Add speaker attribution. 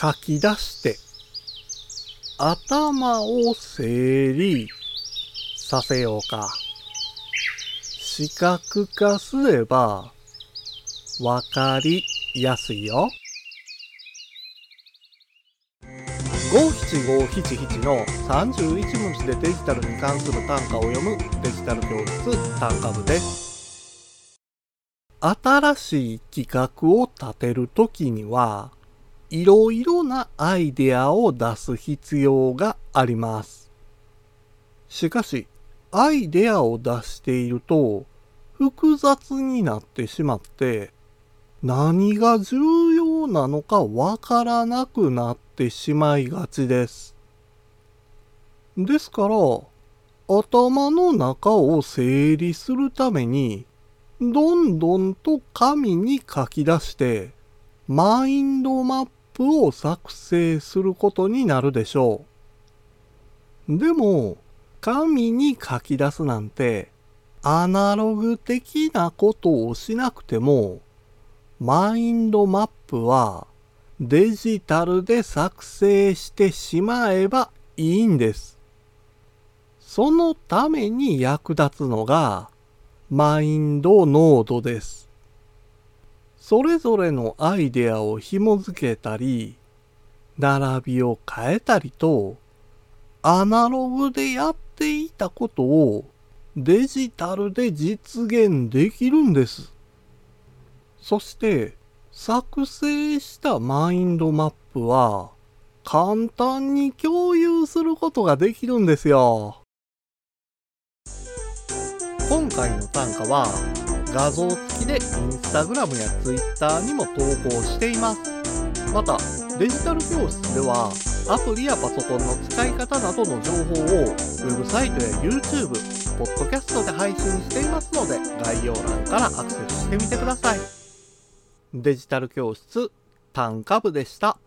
Speaker 1: 書き出して頭を整理させようか。視覚化すればわかりやすいよ。五七五七七の31文字でデジタルに関する単価を読むデジタル教室単価部です。新しい企画を立てるときには、いろいろなアイデアを出す必要があります。しかし、アイデアを出していると、複雑になってしまって、何が重要なのかわからなくなってしまいがちです。ですから、頭の中を整理するために、どんどんと紙に書き出して、マインドマップを作成することになるでしょう。でも、紙に書き出すなんて、アナログ的なことをしなくても、マインドマップはデジタルで作成してしまえばいいんです。そのために役立つのがマインドノードです。それぞれのアイデアを紐付けたり、並びを変えたりと、アナログでやっていたことをデジタルで実現できるんです。そして、作成したマインドマップは、簡単に共有することができるんですよ。今回の単価は、画像付きでインスタグラムやツイッターにも投稿しています。また、デジタル教室では、アプリやパソコンの使い方などの情報を、ウェブサイトや YouTube、ポッドキャストで配信していますので、概要欄からアクセスしてみてください。デジタル教室、単価部でした。